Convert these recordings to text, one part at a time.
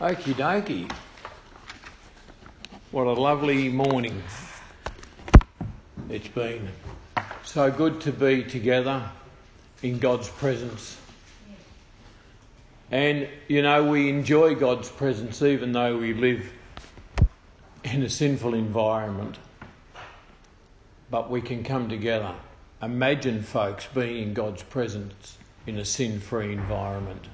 Okie dokie. What a lovely morning it's been. So good to be together in God's presence. And, you know, we enjoy God's presence even though we live in a sinful environment. But we can come together. Imagine, folks, being in God's presence in a sin free environment.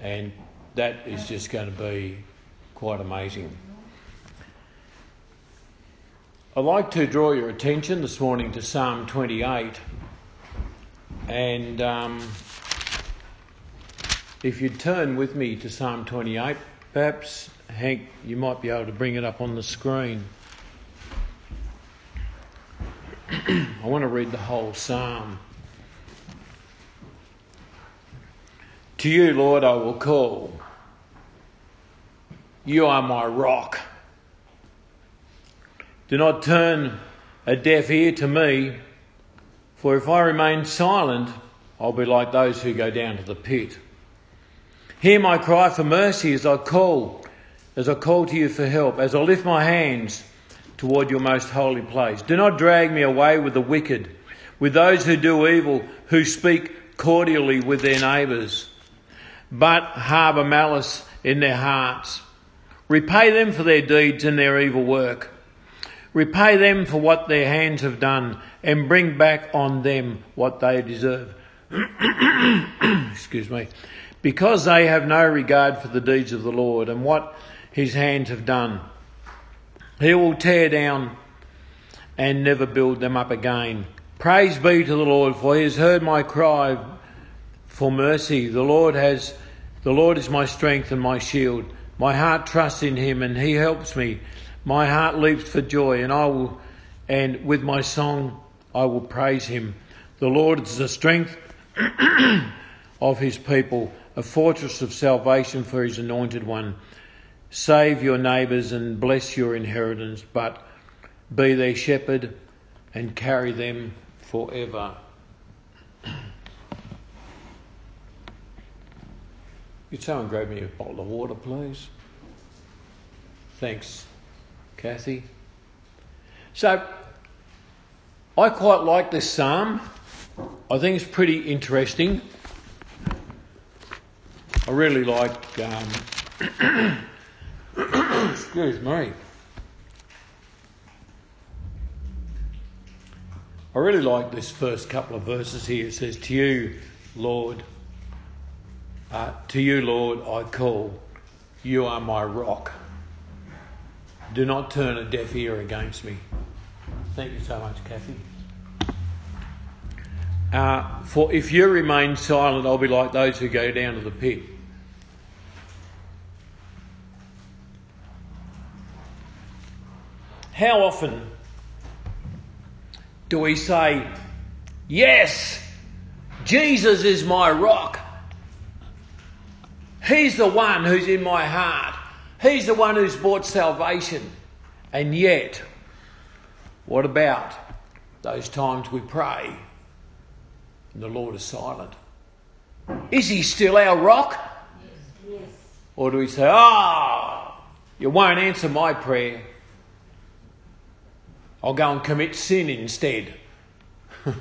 And that is just going to be quite amazing. I'd like to draw your attention this morning to Psalm 28. And um, if you'd turn with me to Psalm 28, perhaps, Hank, you might be able to bring it up on the screen. I want to read the whole psalm. To you, Lord, I will call. You are my rock. Do not turn a deaf ear to me, for if I remain silent, I'll be like those who go down to the pit. Hear my cry for mercy as I call, as I call to you for help, as I lift my hands toward your most holy place. Do not drag me away with the wicked, with those who do evil, who speak cordially with their neighbours but harbour malice in their hearts. Repay them for their deeds and their evil work. Repay them for what their hands have done and bring back on them what they deserve. Excuse me. Because they have no regard for the deeds of the Lord and what his hands have done. He will tear down and never build them up again. Praise be to the Lord, for he has heard my cry for mercy. The Lord has, the Lord is my strength and my shield. My heart trusts in him and he helps me. My heart leaps for joy and I will, and with my song I will praise him. The Lord is the strength of his people, a fortress of salvation for his anointed one. Save your neighbours and bless your inheritance, but be their shepherd and carry them forever. Could someone grab me a bottle of water, please? Thanks, Kathy. So, I quite like this psalm. I think it's pretty interesting. I really like. Um, excuse me. I really like this first couple of verses here. It says, To you, Lord, uh, to you, Lord, I call. You are my rock. Do not turn a deaf ear against me. Thank you so much, Kathy. Uh, for if you remain silent, I'll be like those who go down to the pit. How often do we say, Yes, Jesus is my rock? He's the one who's in my heart. He's the one who's brought salvation. And yet, what about those times we pray and the Lord is silent? Is he still our rock? Or do we say, oh, you won't answer my prayer? I'll go and commit sin instead.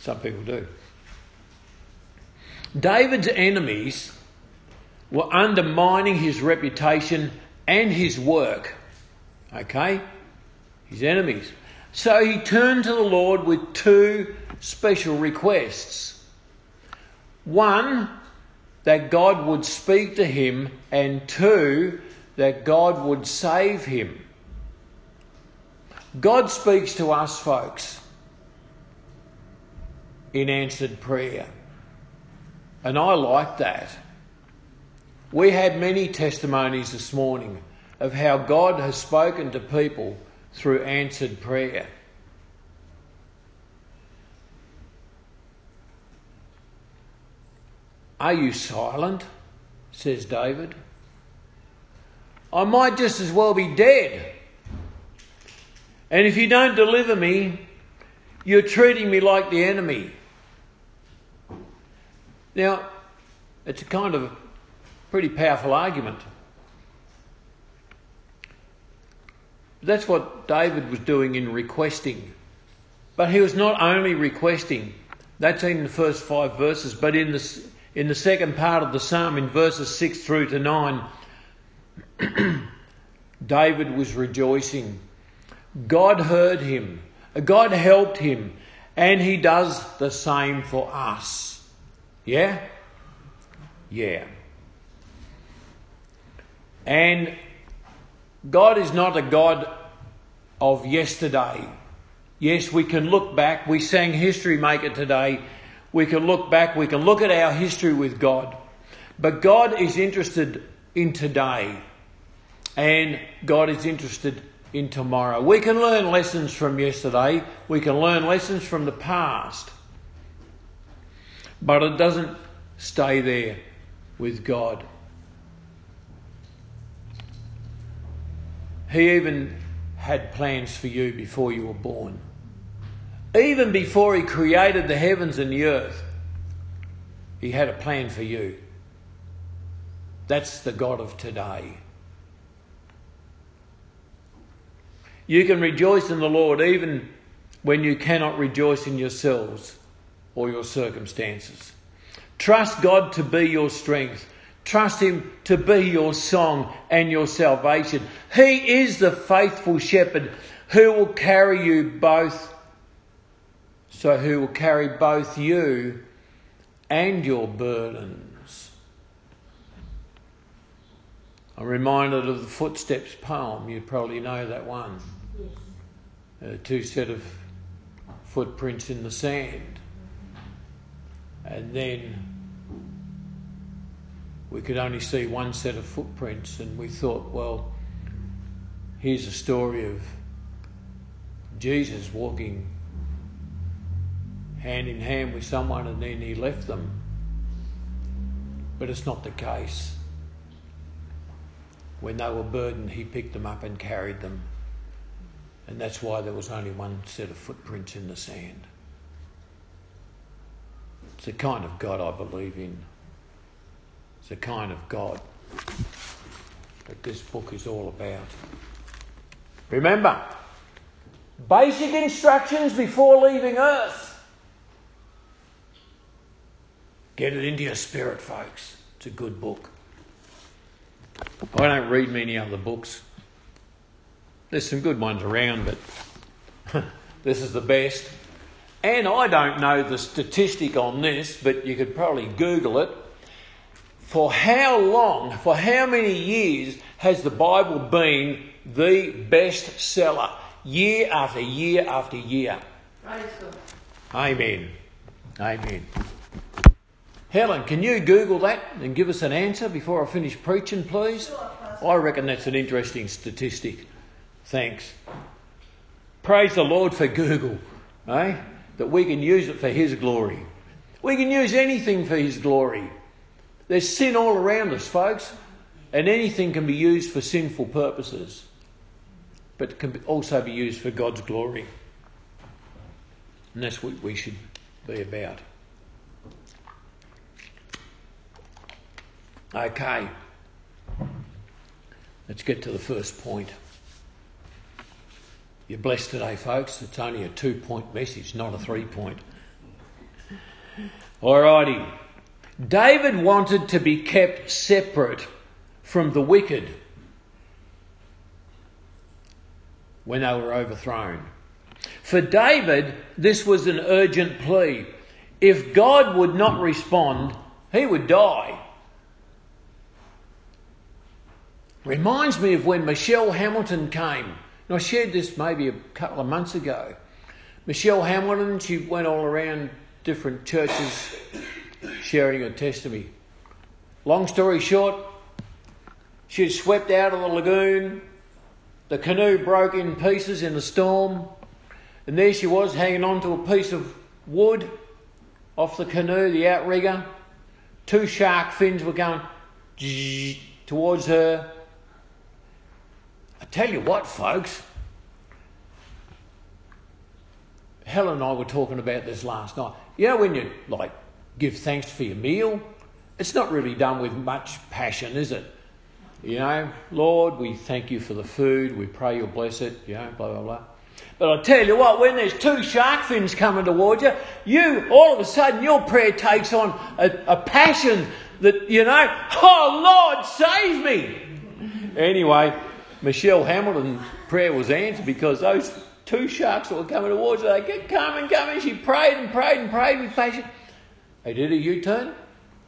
Some people do. David's enemies were undermining his reputation and his work. Okay? His enemies. So he turned to the Lord with two special requests. One, that God would speak to him, and two, that God would save him. God speaks to us, folks, in answered prayer. And I like that. We had many testimonies this morning of how God has spoken to people through answered prayer. Are you silent? says David. I might just as well be dead. And if you don't deliver me, you're treating me like the enemy. Now, it's a kind of Pretty powerful argument. That's what David was doing in requesting. But he was not only requesting, that's in the first five verses, but in the, in the second part of the psalm, in verses 6 through to 9, David was rejoicing. God heard him, God helped him, and he does the same for us. Yeah? Yeah. And God is not a God of yesterday. Yes, we can look back. We sang History Maker today. We can look back. We can look at our history with God. But God is interested in today. And God is interested in tomorrow. We can learn lessons from yesterday. We can learn lessons from the past. But it doesn't stay there with God. He even had plans for you before you were born. Even before He created the heavens and the earth, He had a plan for you. That's the God of today. You can rejoice in the Lord even when you cannot rejoice in yourselves or your circumstances. Trust God to be your strength. Trust Him to be your song and your salvation. He is the faithful shepherd who will carry you both, so who will carry both you and your burdens. I'm reminded of the Footsteps poem. You probably know that one. Yes. Uh, two set of footprints in the sand. And then we could only see one set of footprints, and we thought, well, here's a story of Jesus walking hand in hand with someone and then he left them. But it's not the case. When they were burdened, he picked them up and carried them. And that's why there was only one set of footprints in the sand. The kind of God I believe in It's the kind of God that this book is all about. Remember, basic instructions before leaving Earth. Get it into your spirit, folks. It's a good book. I don't read many other books. There's some good ones around, but this is the best. And I don't know the statistic on this, but you could probably Google it for how long, for how many years has the Bible been the best seller? Year after year after year. Amen. Amen. Helen, can you Google that and give us an answer before I finish preaching, please? I reckon that's an interesting statistic. Thanks. Praise the Lord for Google, eh? That we can use it for His glory. We can use anything for His glory. There's sin all around us, folks, and anything can be used for sinful purposes, but can also be used for God's glory. And that's what we should be about. Okay. Let's get to the first point. You're blessed today, folks. It's only a two point message, not a three point. Alrighty. David wanted to be kept separate from the wicked when they were overthrown. For David, this was an urgent plea. If God would not respond, he would die. Reminds me of when Michelle Hamilton came. And I shared this maybe a couple of months ago. Michelle Hamilton, she went all around different churches sharing her testimony. Long story short, she had swept out of the lagoon. The canoe broke in pieces in the storm, and there she was hanging on to a piece of wood off the canoe, the outrigger. Two shark fins were going towards her. Tell you what, folks, Helen and I were talking about this last night. You know, when you like give thanks for your meal it's not really done with much passion, is it? You know, Lord, we thank you for the food. We pray you'll bless it. You know, blah blah blah. But I tell you what, when there's two shark fins coming towards you, you all of a sudden your prayer takes on a, a passion that you know, oh Lord, save me. Anyway, Michelle Hamilton's prayer was answered because those two sharks that were coming towards her, they kept coming, coming. She prayed and prayed and prayed with patience. They did a U-turn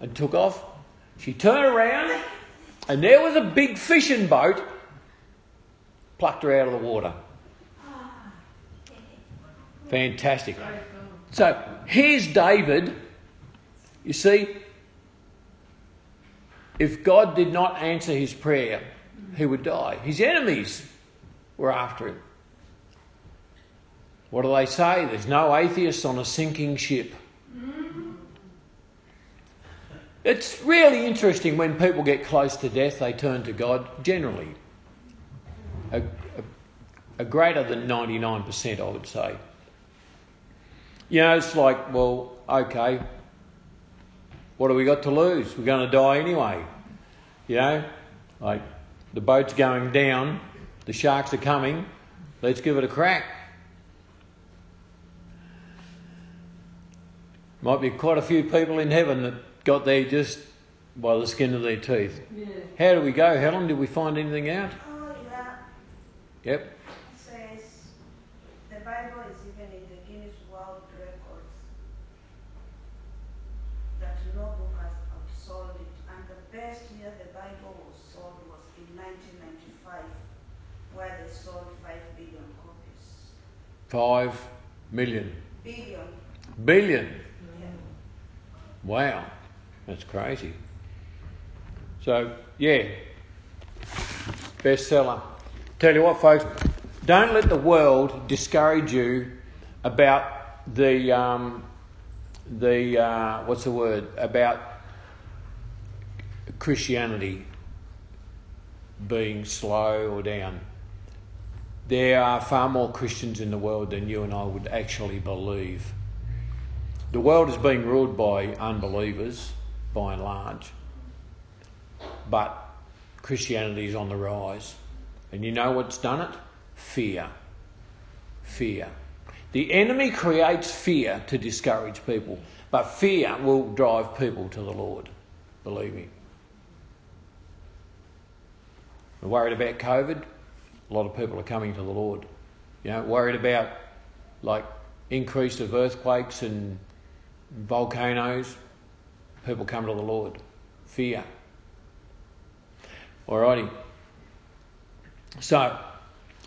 and took off. She turned around, and there was a big fishing boat, plucked her out of the water. Fantastic. So here's David. You see, if God did not answer his prayer, he would die. His enemies were after him. What do they say? There's no atheists on a sinking ship. It's really interesting when people get close to death, they turn to God, generally. A, a, a greater than 99%, I would say. You know, it's like, well, okay, what do we got to lose? We're going to die anyway. You know, like the boat's going down, the sharks are coming, let's give it a crack. Might be quite a few people in heaven that got there just by the skin of their teeth. Yeah. How do we go, Helen? Did we find anything out? Oh, yeah. Yep. It says the Bible is even in the Guinness World Records that no book has outsold it. And the best year the Bible was sold was in 1995, where they sold 5 billion copies. 5 million. Billion. Billion. Yeah. Wow. That's crazy. So, yeah, bestseller. Tell you what, folks, don't let the world discourage you about the um, the uh, what's the word about Christianity being slow or down. There are far more Christians in the world than you and I would actually believe. The world is being ruled by unbelievers by and large. But Christianity is on the rise. And you know what's done it? Fear. Fear. The enemy creates fear to discourage people, but fear will drive people to the Lord. Believe me. We're worried about COVID. A lot of people are coming to the Lord. You know, worried about like increase of earthquakes and volcanoes people come to the Lord. Fear. Alrighty. So,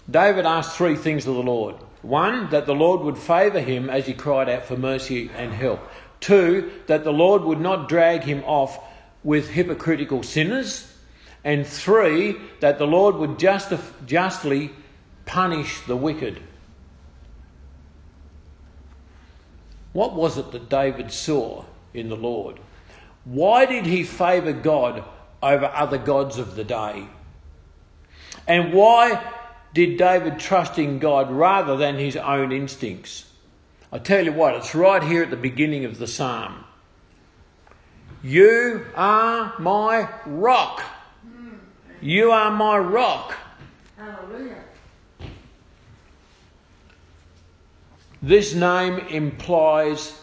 David asked three things of the Lord. One, that the Lord would favour him as he cried out for mercy and help. Two, that the Lord would not drag him off with hypocritical sinners. And three, that the Lord would justly punish the wicked. What was it that David saw in the Lord? Why did he favour God over other gods of the day? And why did David trust in God rather than his own instincts? I tell you what, it's right here at the beginning of the psalm. You are my rock. You are my rock. Hallelujah. This name implies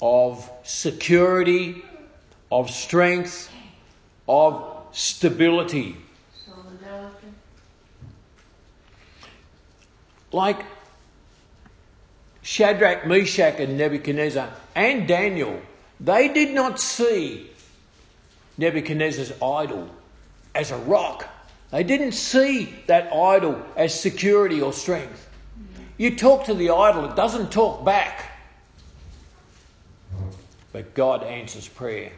of security of strength, of stability. Like Shadrach, Meshach, and Nebuchadnezzar and Daniel, they did not see Nebuchadnezzar's idol as a rock. They didn't see that idol as security or strength. You talk to the idol, it doesn't talk back. But God answers prayer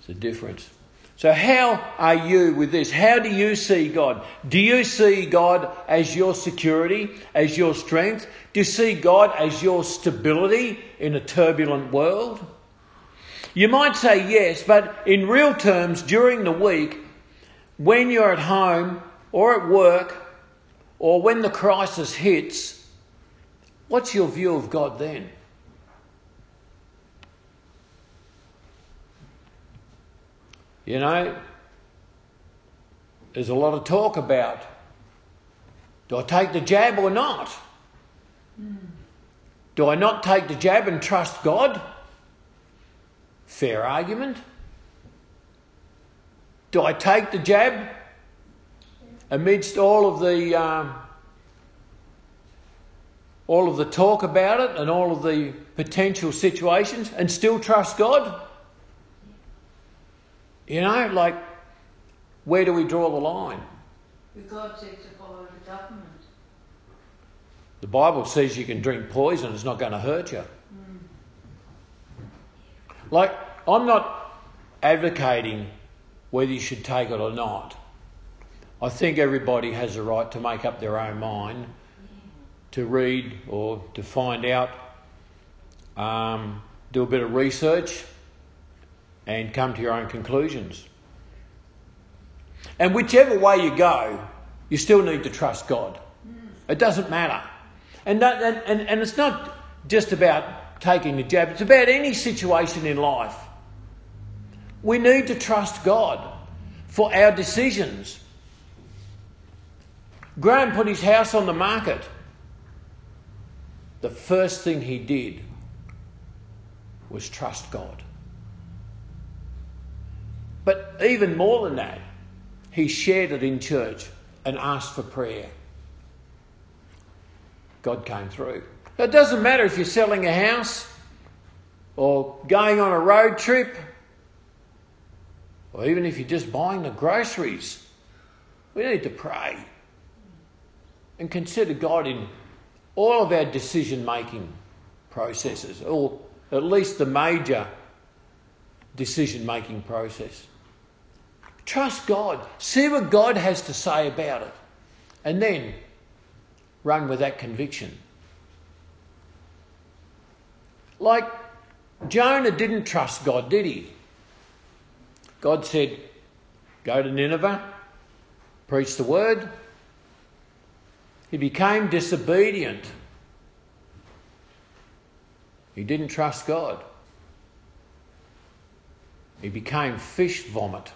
It's a difference. So, how are you with this? How do you see God? Do you see God as your security, as your strength? Do you see God as your stability in a turbulent world? You might say yes, but in real terms, during the week, when you're at home or at work, or when the crisis hits, what's your view of God then? You know, there's a lot of talk about do I take the jab or not? Mm. Do I not take the jab and trust God? Fair argument. Do I take the jab amidst all of the um, all of the talk about it and all of the potential situations and still trust God? You know, like where do we draw the line? God said to follow the government. The Bible says you can drink poison, it's not going to hurt you. Like, I'm not advocating whether you should take it or not. I think everybody has a right to make up their own mind, to read or to find out, um, do a bit of research, and come to your own conclusions. And whichever way you go, you still need to trust God. It doesn't matter. And, that, and, and, and it's not just about taking the jab, it's about any situation in life. We need to trust God for our decisions. Graham put his house on the market. The first thing he did was trust God. But even more than that, he shared it in church and asked for prayer. God came through. It doesn't matter if you're selling a house or going on a road trip or even if you're just buying the groceries. We need to pray and consider God in all of our decision making processes, or at least the major decision making process. Trust God. See what God has to say about it. And then run with that conviction. Like Jonah didn't trust God, did he? God said, Go to Nineveh, preach the word. He became disobedient. He didn't trust God. He became fish vomit.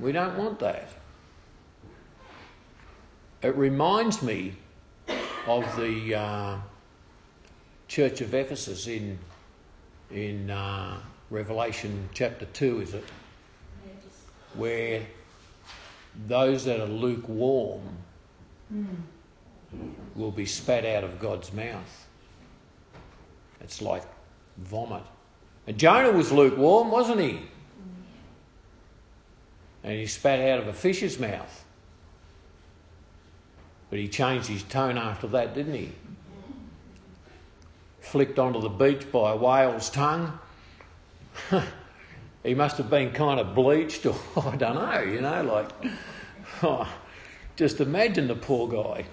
We don't want that. It reminds me of the uh, church of Ephesus in, in uh, Revelation chapter 2, is it? Where those that are lukewarm mm. will be spat out of God's mouth. It's like vomit. And Jonah was lukewarm, wasn't he? And he spat out of a fish's mouth. But he changed his tone after that, didn't he? Flicked onto the beach by a whale's tongue. he must have been kind of bleached, or I don't know, you know, like, oh, just imagine the poor guy.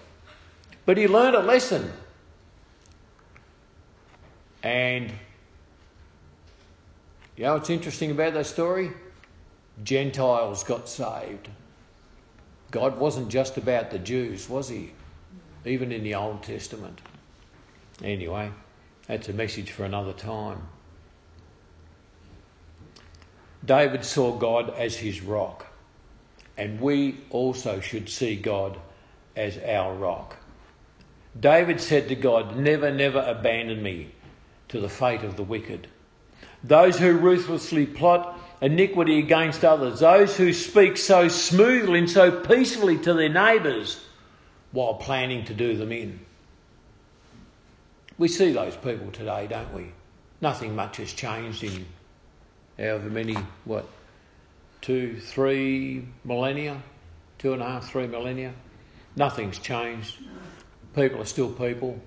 But he learned a lesson. And you know what's interesting about that story? Gentiles got saved. God wasn't just about the Jews, was he? Even in the Old Testament. Anyway, that's a message for another time. David saw God as his rock, and we also should see God as our rock. David said to God, Never, never abandon me to the fate of the wicked. Those who ruthlessly plot iniquity against others, those who speak so smoothly and so peacefully to their neighbours while planning to do them in. We see those people today, don't we? Nothing much has changed in however many, what, two, three millennia, two and a half, three millennia. Nothing's changed. People are still people.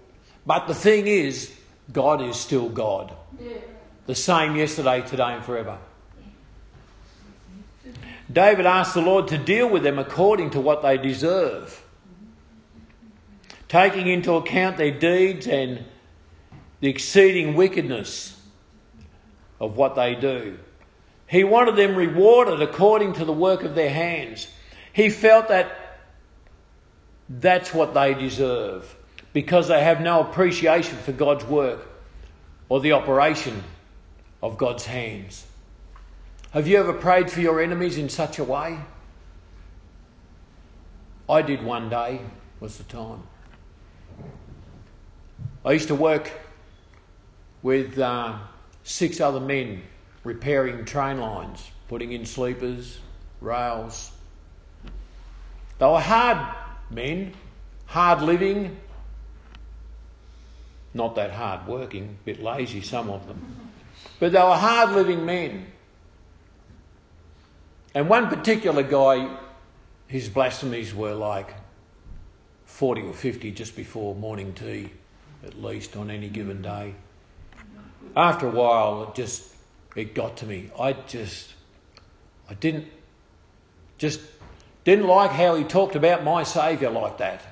But the thing is, God is still God. The same yesterday, today, and forever. David asked the Lord to deal with them according to what they deserve, taking into account their deeds and the exceeding wickedness of what they do. He wanted them rewarded according to the work of their hands. He felt that that's what they deserve because they have no appreciation for God's work or the operation of God's hands. Have you ever prayed for your enemies in such a way? I did one day, was the time. I used to work with uh, six other men repairing train lines, putting in sleepers, rails. They were hard men, hard living, not that hard working, a bit lazy, some of them. But they were hard living men. And one particular guy, his blasphemies were like 40 or 50 just before morning tea, at least on any given day. After a while, it just it got to me. I just I didn't just didn't like how he talked about my Saviour like that.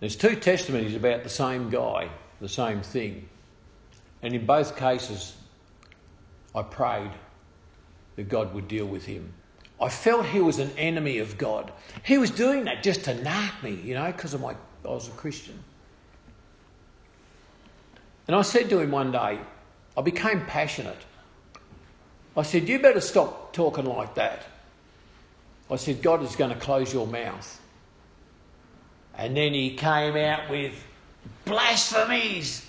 There's two testimonies about the same guy, the same thing. And in both cases, I prayed that God would deal with him. I felt he was an enemy of God. He was doing that just to narc me, you know, because I was a Christian. And I said to him one day, I became passionate. I said, You better stop talking like that. I said, God is going to close your mouth. And then he came out with blasphemies,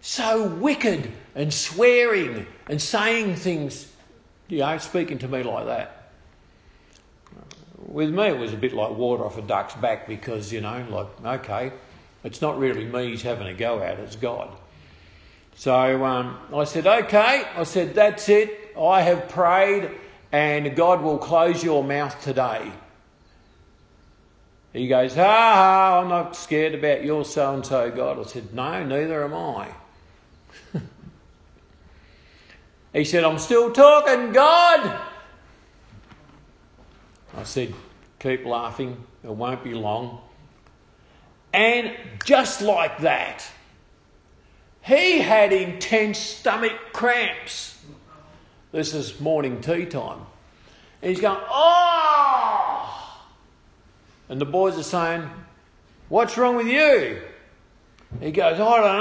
so wicked and swearing and saying things, you know, speaking to me like that. With me, it was a bit like water off a duck's back because, you know, like, okay, it's not really me he's having a go at, it's God. So um, I said, okay. I said, that's it. I have prayed and God will close your mouth today. He goes, ha ha, I'm not scared about your so and so God. I said, no, neither am I. he said, I'm still talking, God. I said, keep laughing, it won't be long. And just like that, he had intense stomach cramps. This is morning tea time. And he's going, oh! And the boys are saying, what's wrong with you? He goes, I don't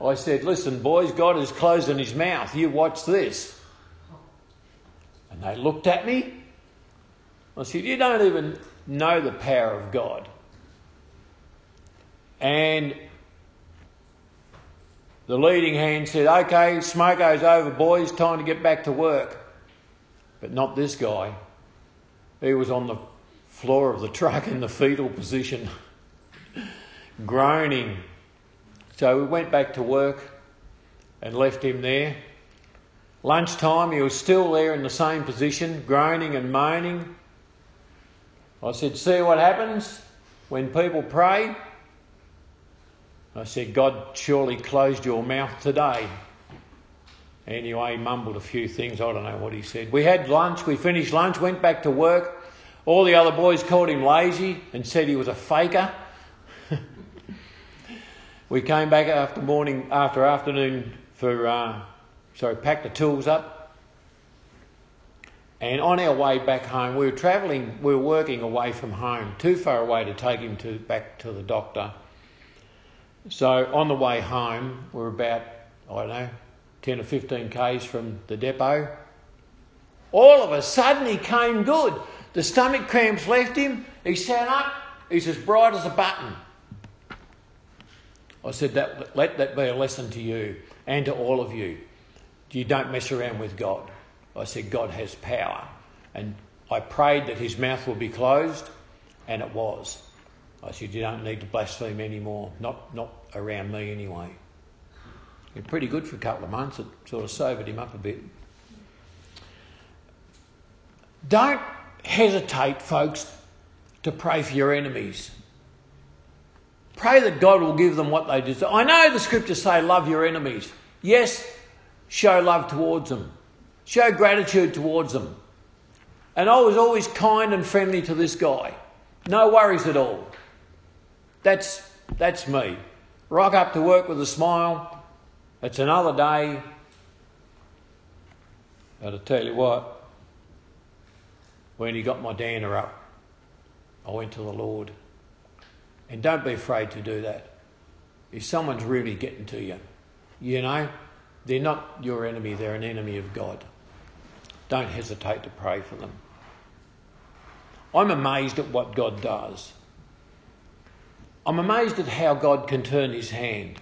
know. I said, listen, boys, God is closing his mouth. You watch this. And they looked at me. I said, you don't even know the power of God. And the leading hand said, Okay, smoko's over, boys, time to get back to work. But not this guy. He was on the floor of the truck in the fetal position, groaning. So we went back to work and left him there. Lunchtime, he was still there in the same position, groaning and moaning. I said, See what happens when people pray? I said, God surely closed your mouth today. Anyway, he mumbled a few things. I don't know what he said. We had lunch. We finished lunch, went back to work. All the other boys called him lazy and said he was a faker. we came back after morning, after afternoon for, uh, sorry, packed the tools up. And on our way back home, we were travelling, we were working away from home, too far away to take him to back to the doctor. So on the way home, we're about, I don't know, 10 or 15 k's from the depot. All of a sudden, he came good. The stomach cramps left him. He sat up. He's as bright as a button. I said, that, let that be a lesson to you and to all of you. You don't mess around with God. I said, God has power. And I prayed that his mouth would be closed, and it was. I said, You don't need to blaspheme anymore. Not, not around me anyway. Been pretty good for a couple of months. It sort of sobered him up a bit. Don't hesitate, folks, to pray for your enemies. Pray that God will give them what they deserve. I know the scriptures say, Love your enemies. Yes, show love towards them, show gratitude towards them. And I was always kind and friendly to this guy. No worries at all. That's, that's me. Rock up to work with a smile. It's another day. But I tell you what, when he got my danner up, I went to the Lord. And don't be afraid to do that. If someone's really getting to you, you know, They're not your enemy, they're an enemy of God. Don't hesitate to pray for them. I'm amazed at what God does. I'm amazed at how God can turn his hand.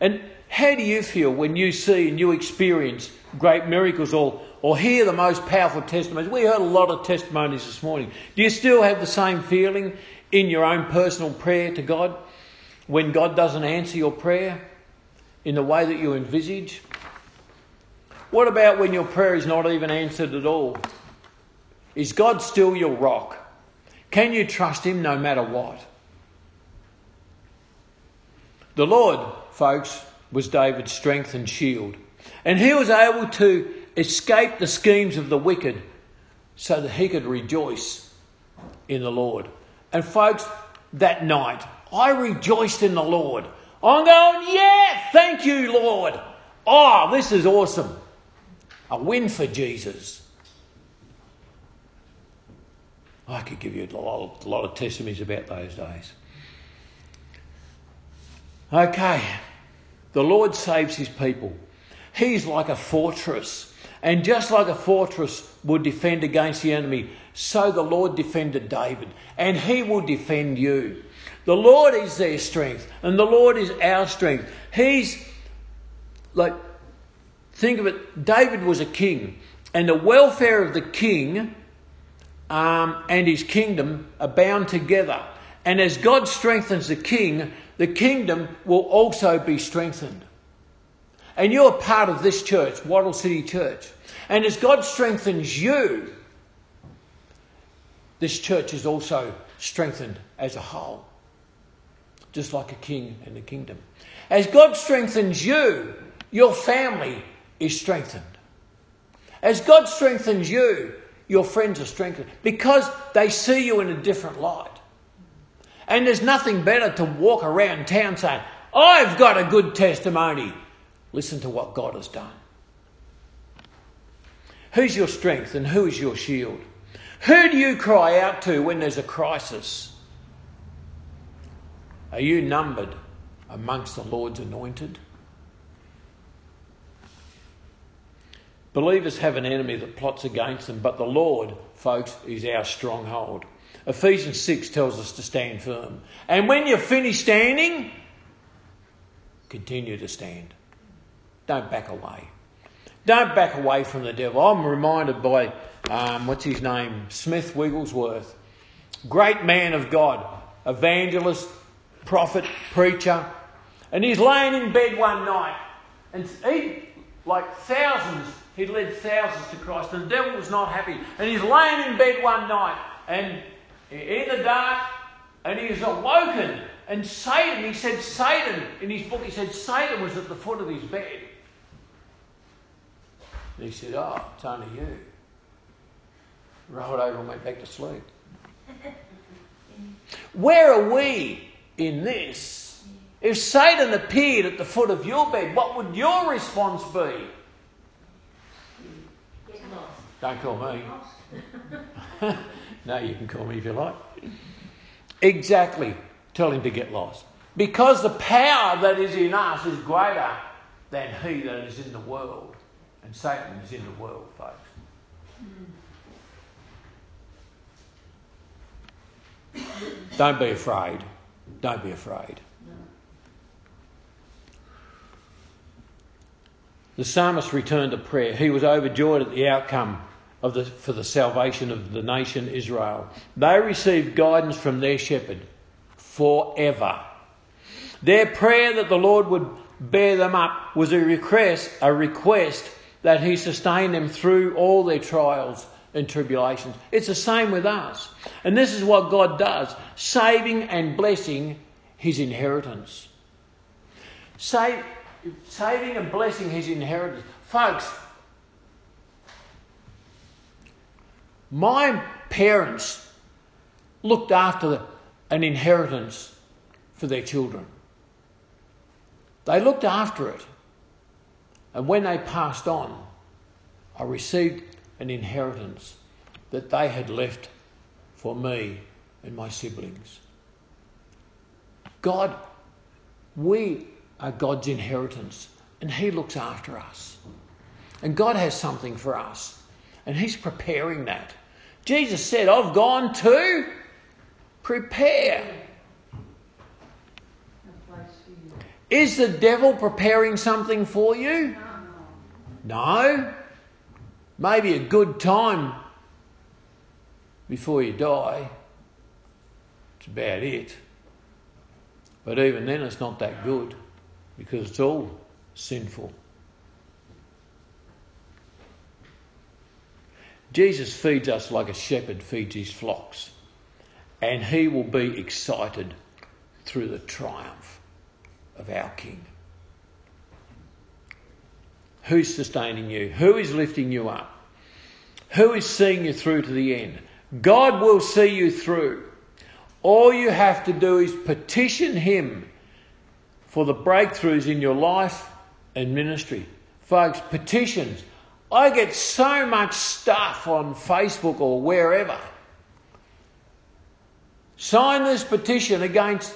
And how do you feel when you see and you experience great miracles or, or hear the most powerful testimonies? We heard a lot of testimonies this morning. Do you still have the same feeling in your own personal prayer to God when God doesn't answer your prayer in the way that you envisage? What about when your prayer is not even answered at all? Is God still your rock? Can you trust Him no matter what? The Lord, folks, was David's strength and shield. And he was able to escape the schemes of the wicked so that he could rejoice in the Lord. And, folks, that night, I rejoiced in the Lord. I'm going, yeah, thank you, Lord. Oh, this is awesome. A win for Jesus. I could give you a lot, a lot of testimonies about those days. Okay, the Lord saves his people. He's like a fortress. And just like a fortress would defend against the enemy, so the Lord defended David. And he will defend you. The Lord is their strength, and the Lord is our strength. He's like, think of it, David was a king, and the welfare of the king um, and his kingdom are bound together. And as God strengthens the king, the kingdom will also be strengthened. And you're part of this church, Wattle City Church. And as God strengthens you, this church is also strengthened as a whole, just like a king and a kingdom. As God strengthens you, your family is strengthened. As God strengthens you, your friends are strengthened because they see you in a different light. And there's nothing better to walk around town saying, I've got a good testimony. Listen to what God has done. Who's your strength and who is your shield? Who do you cry out to when there's a crisis? Are you numbered amongst the Lord's anointed? Believers have an enemy that plots against them, but the Lord, folks, is our stronghold. Ephesians 6 tells us to stand firm. And when you're finished standing, continue to stand. Don't back away. Don't back away from the devil. I'm reminded by, um, what's his name? Smith Wigglesworth. Great man of God, evangelist, prophet, preacher. And he's laying in bed one night. And he, like thousands, he led thousands to Christ. And the devil was not happy. And he's laying in bed one night. And in the dark, and he is awoken. And Satan, he said, Satan, in his book, he said, Satan was at the foot of his bed. And he said, Oh, it's only you. Rolled over and went back to sleep. Where are we in this? If Satan appeared at the foot of your bed, what would your response be? Don't call me. No, you can call me if you like. Exactly. Tell him to get lost. Because the power that is in us is greater than he that is in the world. And Satan is in the world, folks. Don't be afraid. Don't be afraid. The psalmist returned to prayer. He was overjoyed at the outcome of the, for the salvation of the nation Israel. They received guidance from their shepherd forever. Their prayer that the Lord would bear them up was a request, a request that He sustain them through all their trials and tribulations. It's the same with us. And this is what God does saving and blessing His inheritance. Save, saving and blessing His inheritance. Folks, My parents looked after an inheritance for their children. They looked after it. And when they passed on, I received an inheritance that they had left for me and my siblings. God, we are God's inheritance, and He looks after us. And God has something for us, and He's preparing that. Jesus said, I've gone to prepare. Is the devil preparing something for you? No. Maybe a good time before you die. It's about it. But even then, it's not that good because it's all sinful. Jesus feeds us like a shepherd feeds his flocks, and he will be excited through the triumph of our King. Who's sustaining you? Who is lifting you up? Who is seeing you through to the end? God will see you through. All you have to do is petition Him for the breakthroughs in your life and ministry. Folks, petitions. I get so much stuff on Facebook or wherever. Sign this petition against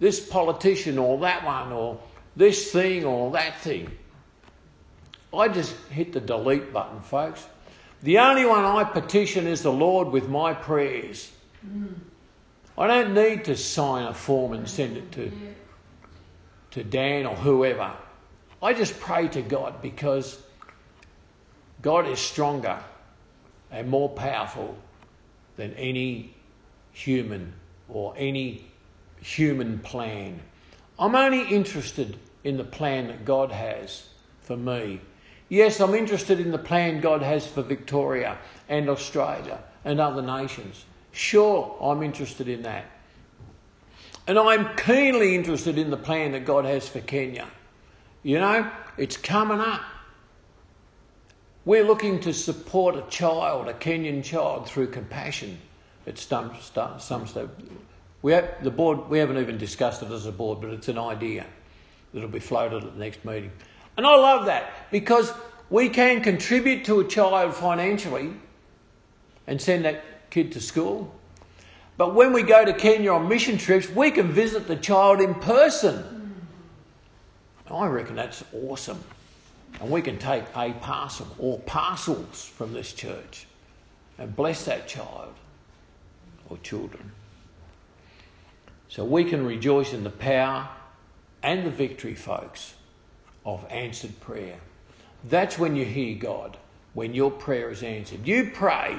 this politician or that one or this thing or that thing. I just hit the delete button, folks. The only one I petition is the Lord with my prayers. I don't need to sign a form and send it to, to Dan or whoever. I just pray to God because God is stronger and more powerful than any human or any human plan. I'm only interested in the plan that God has for me. Yes, I'm interested in the plan God has for Victoria and Australia and other nations. Sure, I'm interested in that. And I'm keenly interested in the plan that God has for Kenya. You know, it's coming up. We're looking to support a child, a Kenyan child, through compassion at some, some. We have, the board, we haven't even discussed it as a board, but it's an idea that'll be floated at the next meeting. And I love that because we can contribute to a child financially and send that kid to school. But when we go to Kenya on mission trips, we can visit the child in person. I reckon that's awesome. And we can take a parcel or parcels from this church and bless that child or children. So we can rejoice in the power and the victory, folks, of answered prayer. That's when you hear God, when your prayer is answered. You pray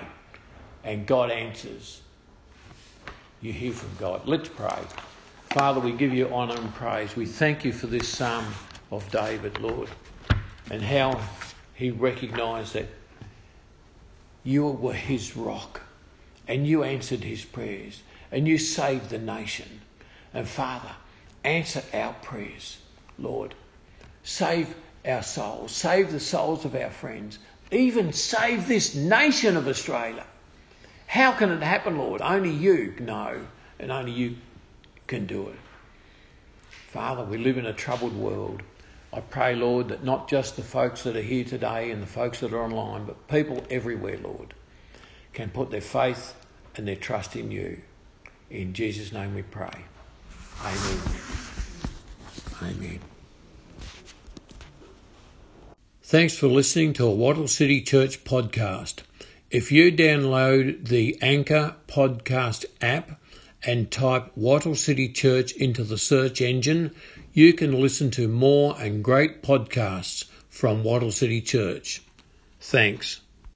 and God answers. You hear from God. Let's pray. Father, we give you honour and praise. We thank you for this psalm of David, Lord, and how he recognised that you were his rock and you answered his prayers and you saved the nation. And Father, answer our prayers, Lord. Save our souls, save the souls of our friends, even save this nation of Australia. How can it happen, Lord? Only you know, and only you can do it. Father, we live in a troubled world. I pray, Lord, that not just the folks that are here today and the folks that are online, but people everywhere, Lord, can put their faith and their trust in you. In Jesus' name we pray. Amen. Amen. Thanks for listening to a Wattle City Church podcast. If you download the Anchor podcast app and type Wattle City Church into the search engine, you can listen to more and great podcasts from Wattle City Church. Thanks.